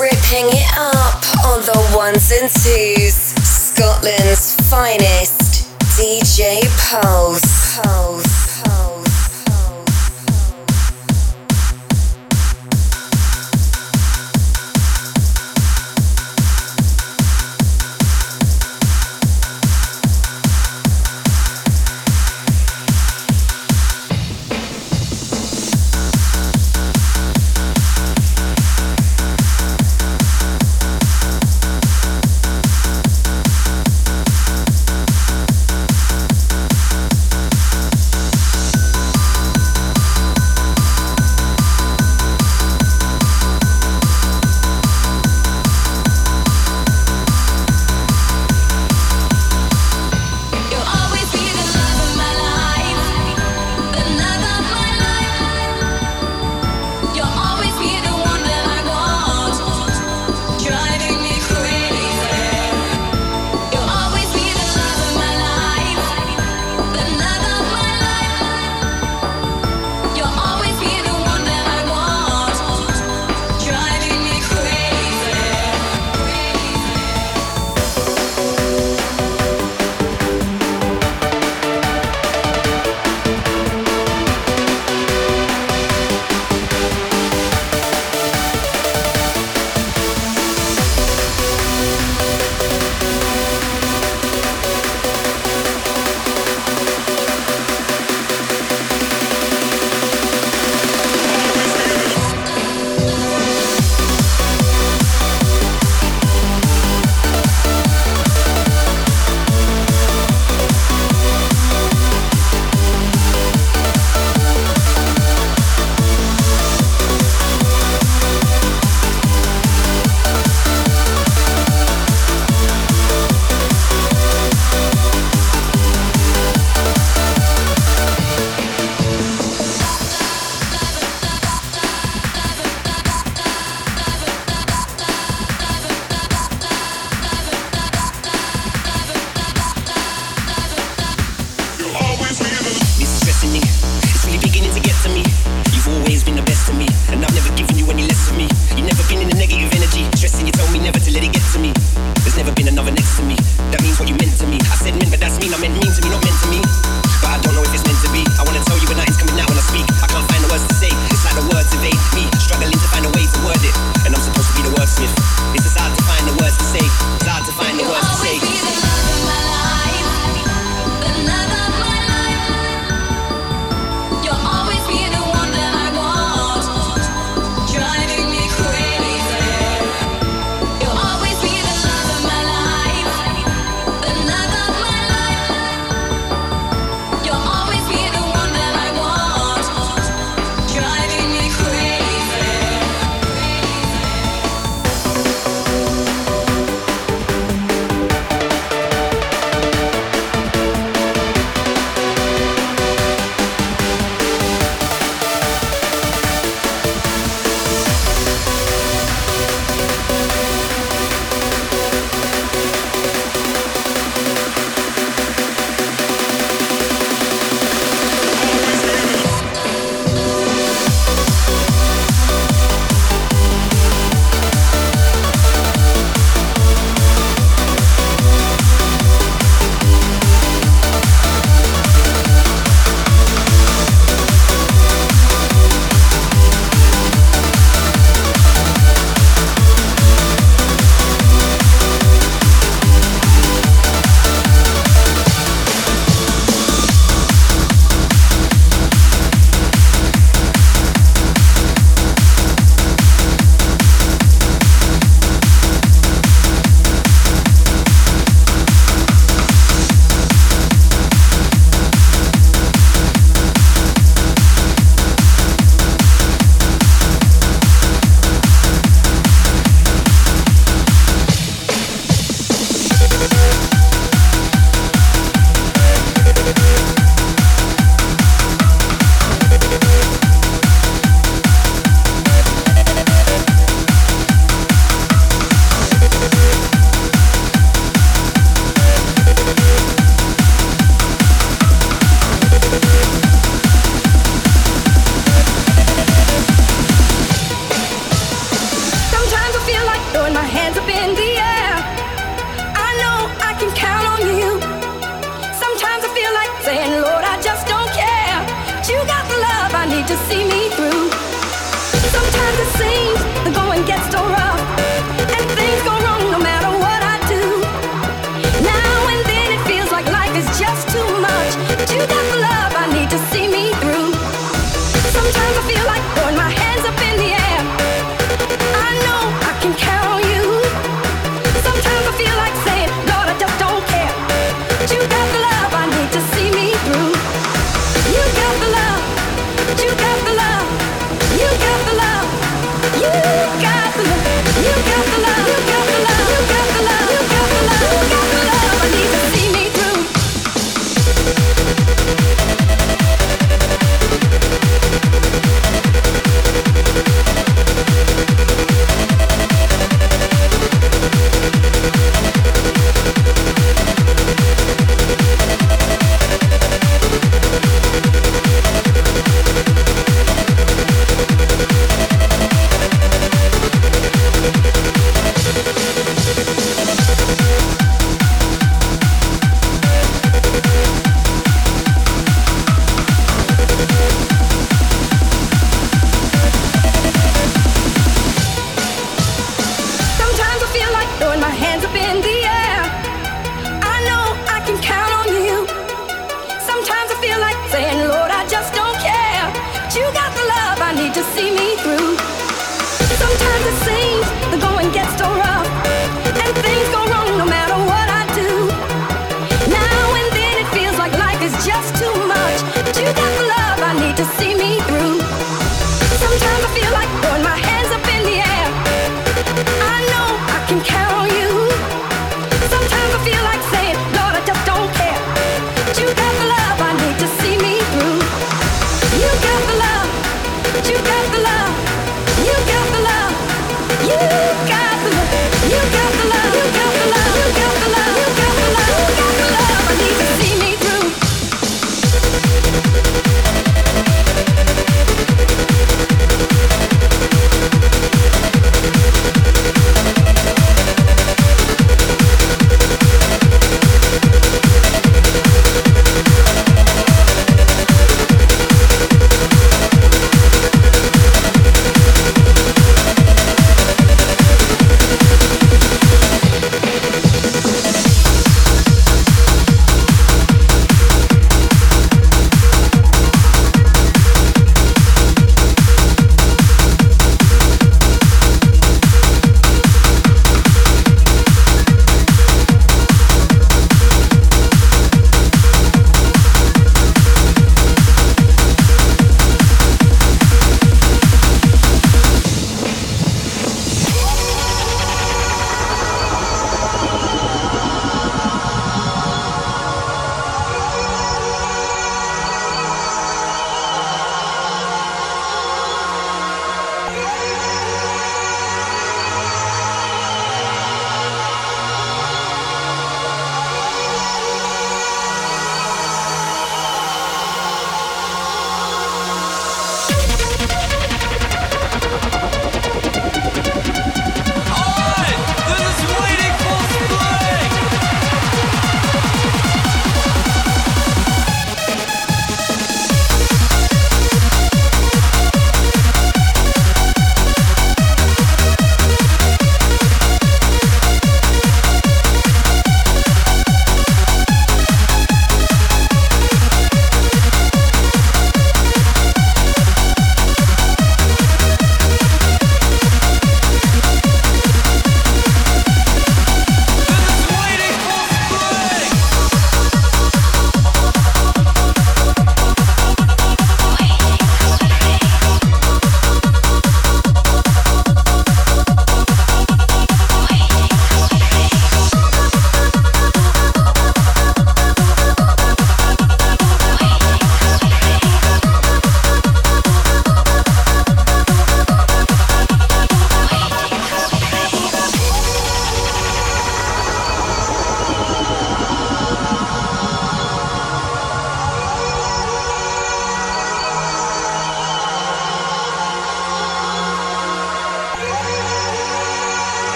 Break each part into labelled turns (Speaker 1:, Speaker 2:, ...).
Speaker 1: ripping it up on the ones and twos. Scotland's finest DJ Pulse. Pulse.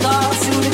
Speaker 2: stars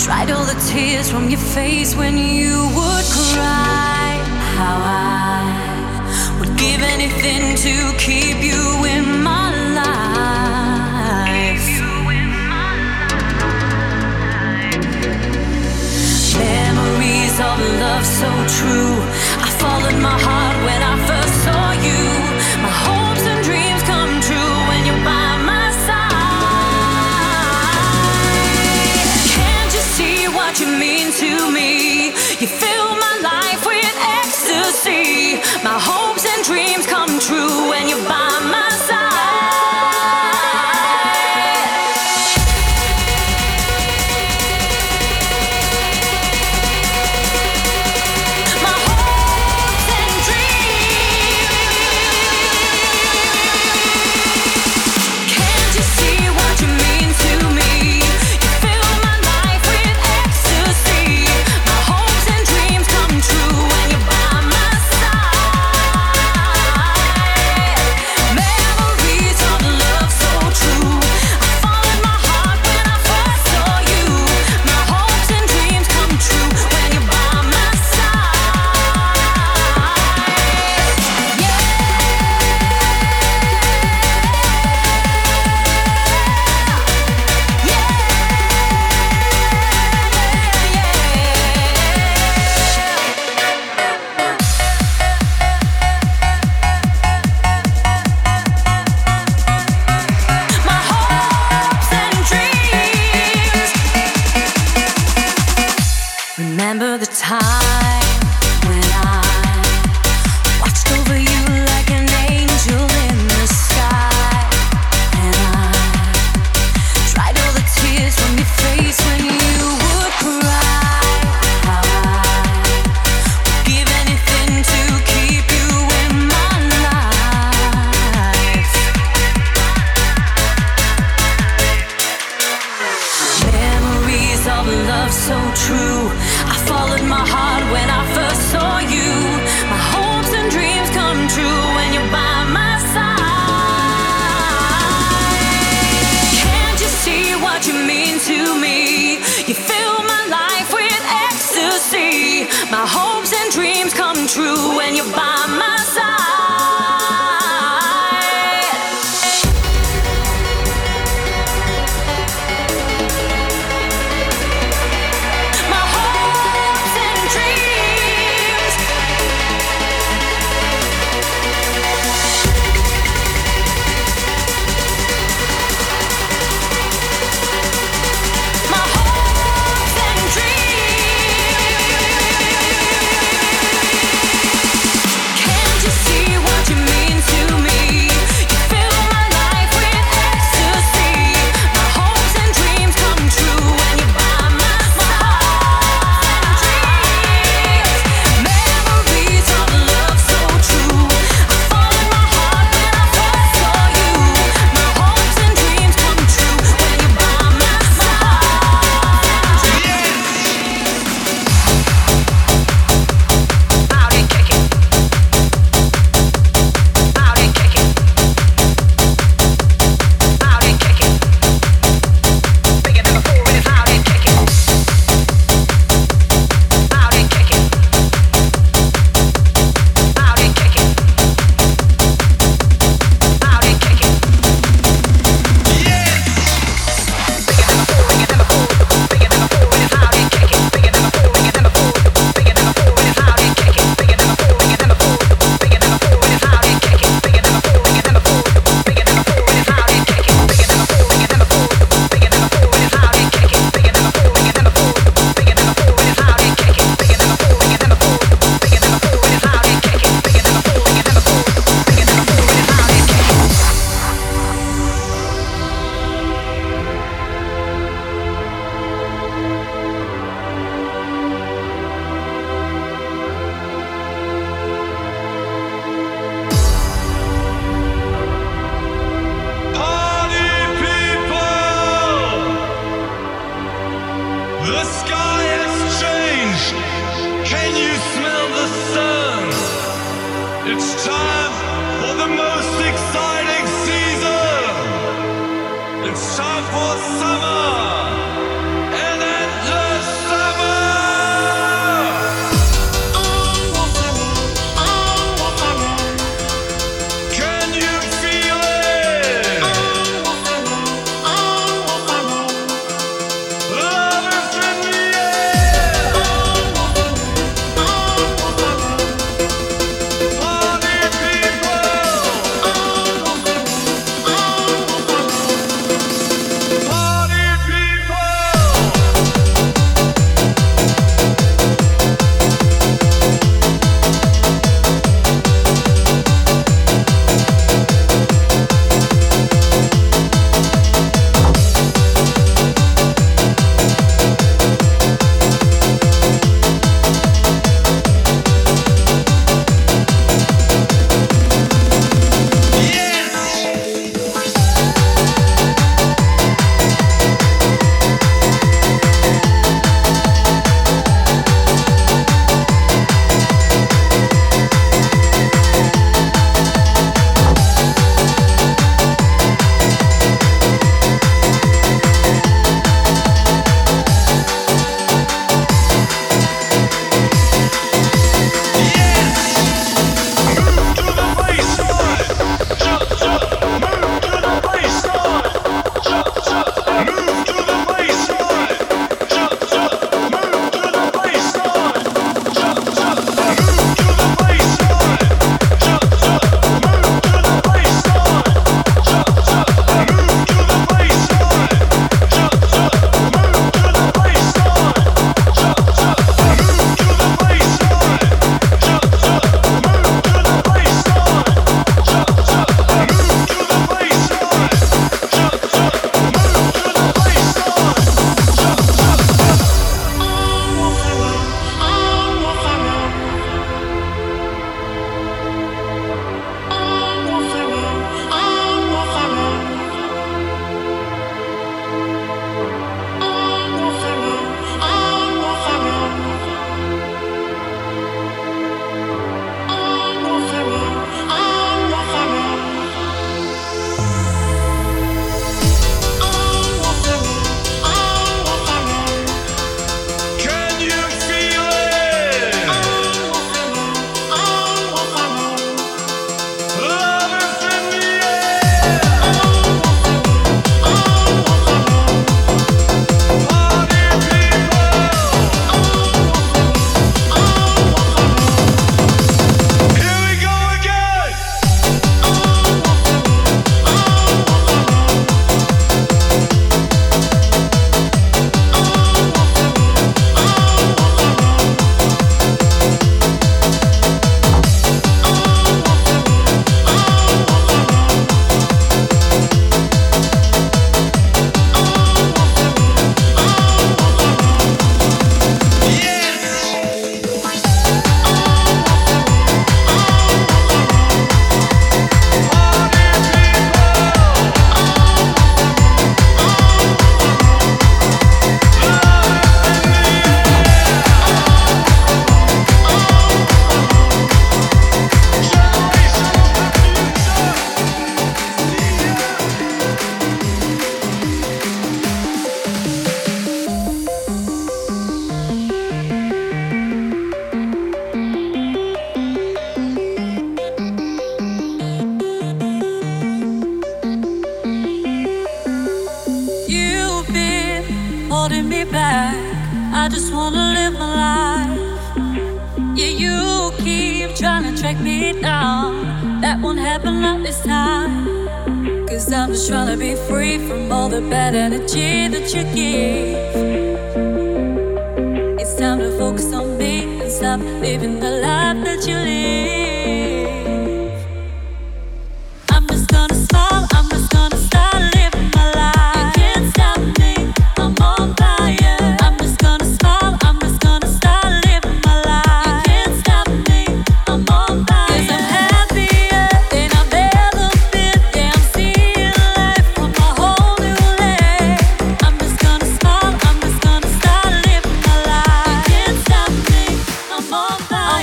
Speaker 2: I dried all the tears from your face when you would cry. How I would give anything to keep you in my life. Memories of love so true I followed my heart when I first saw you. You fill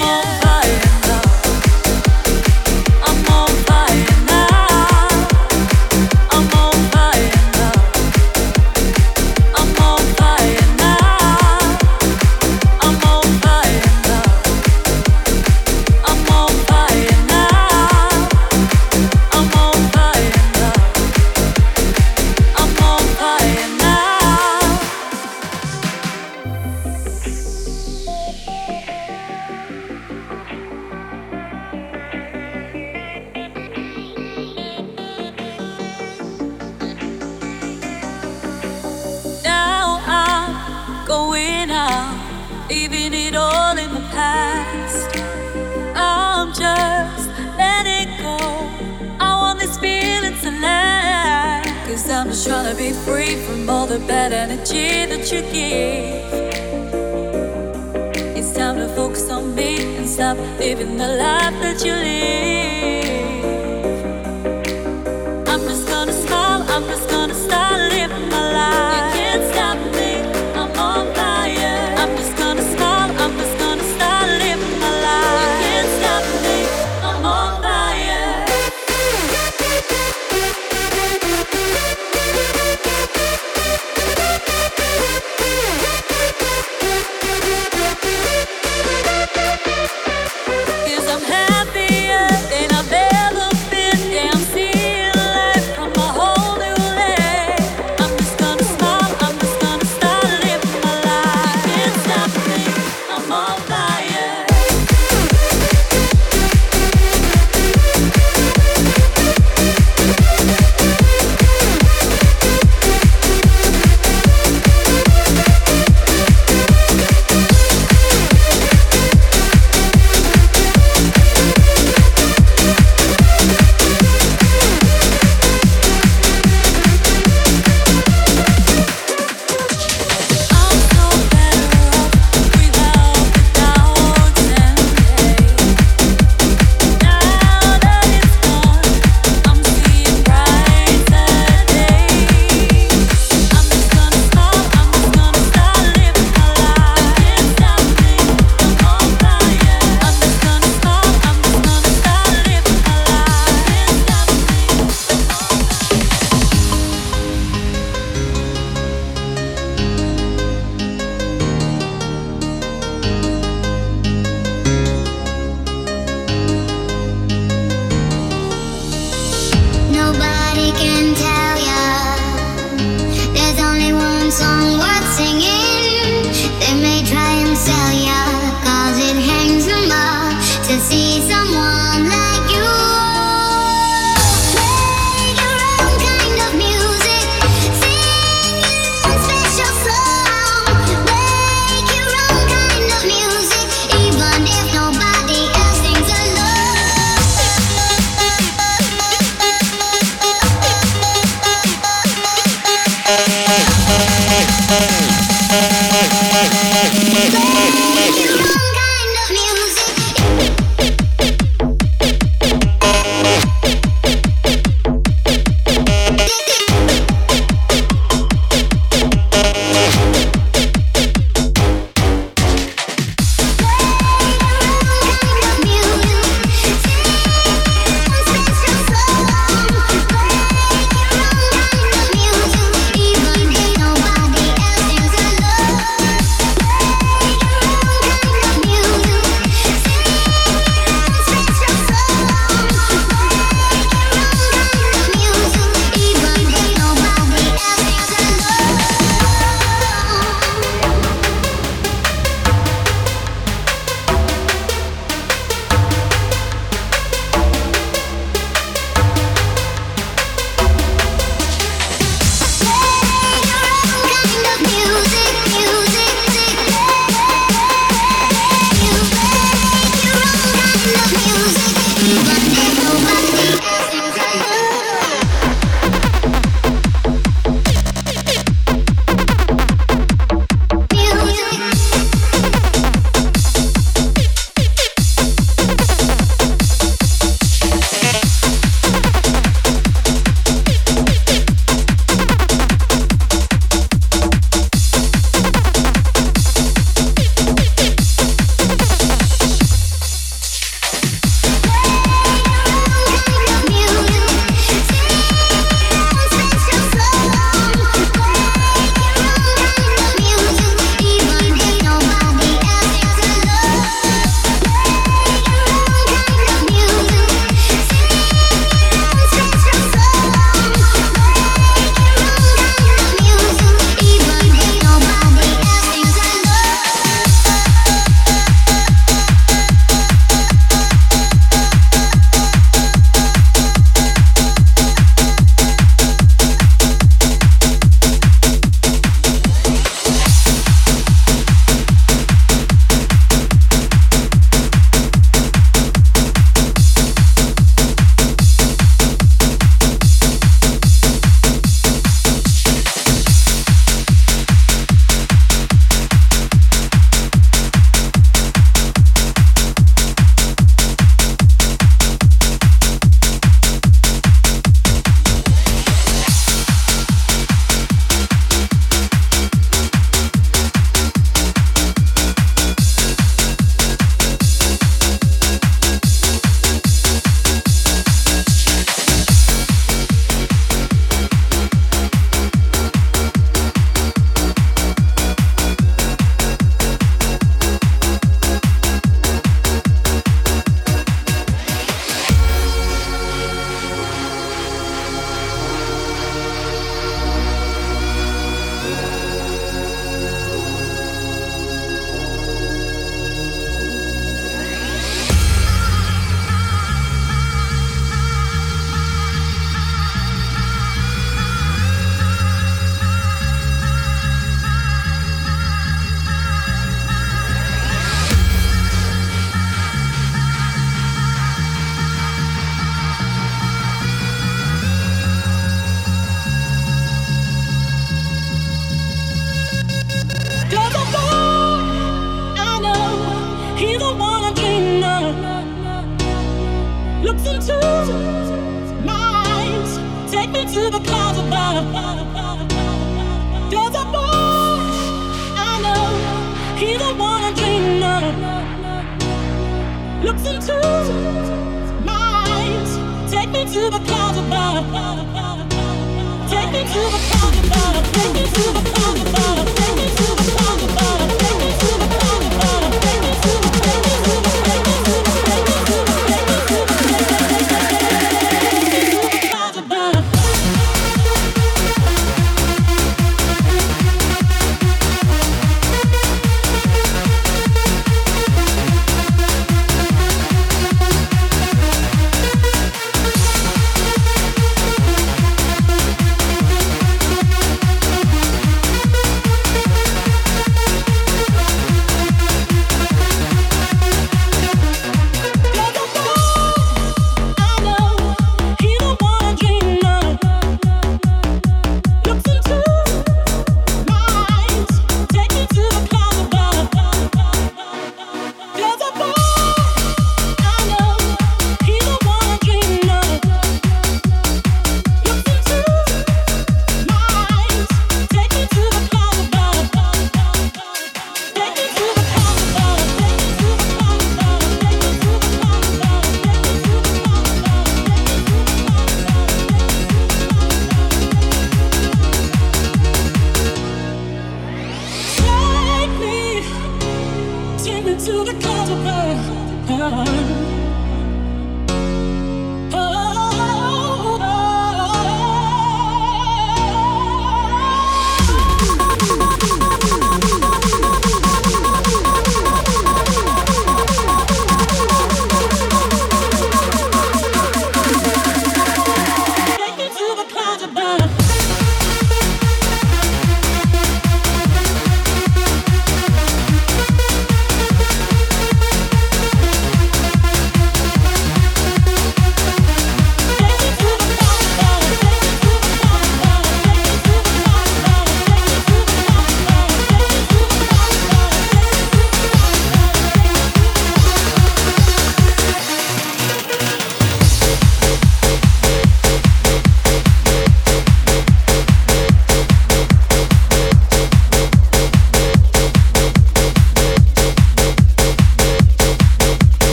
Speaker 2: on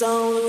Speaker 2: It's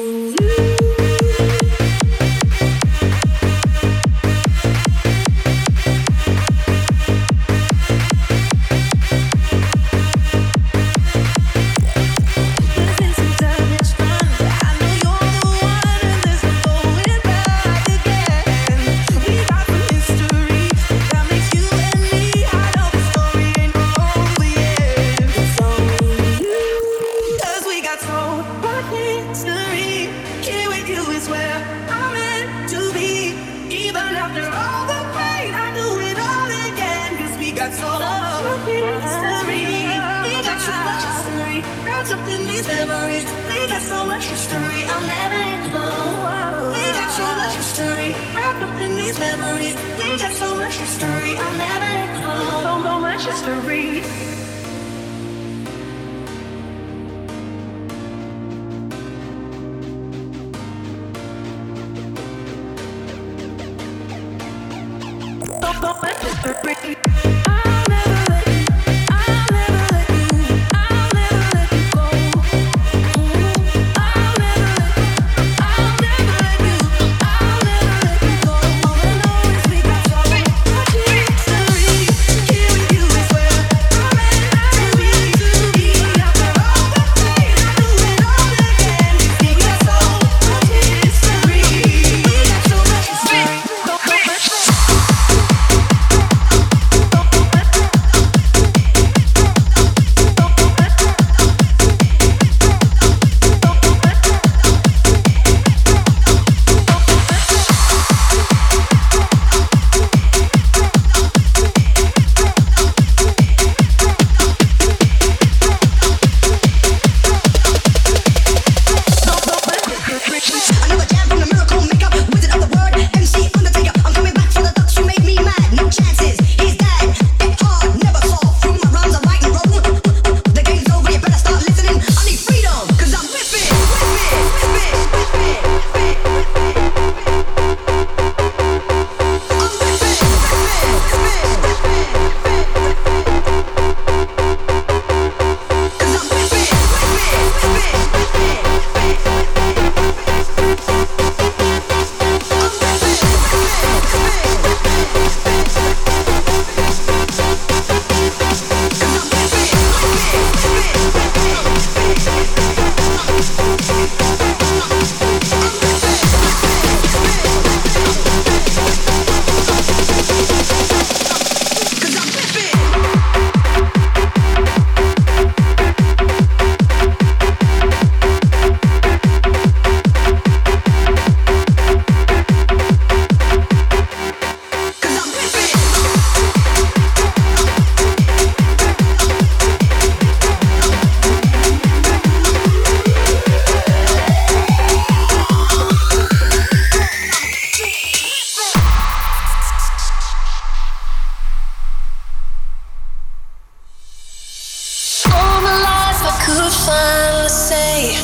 Speaker 3: say,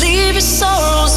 Speaker 3: leave your
Speaker 4: sorrows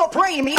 Speaker 4: so bring me.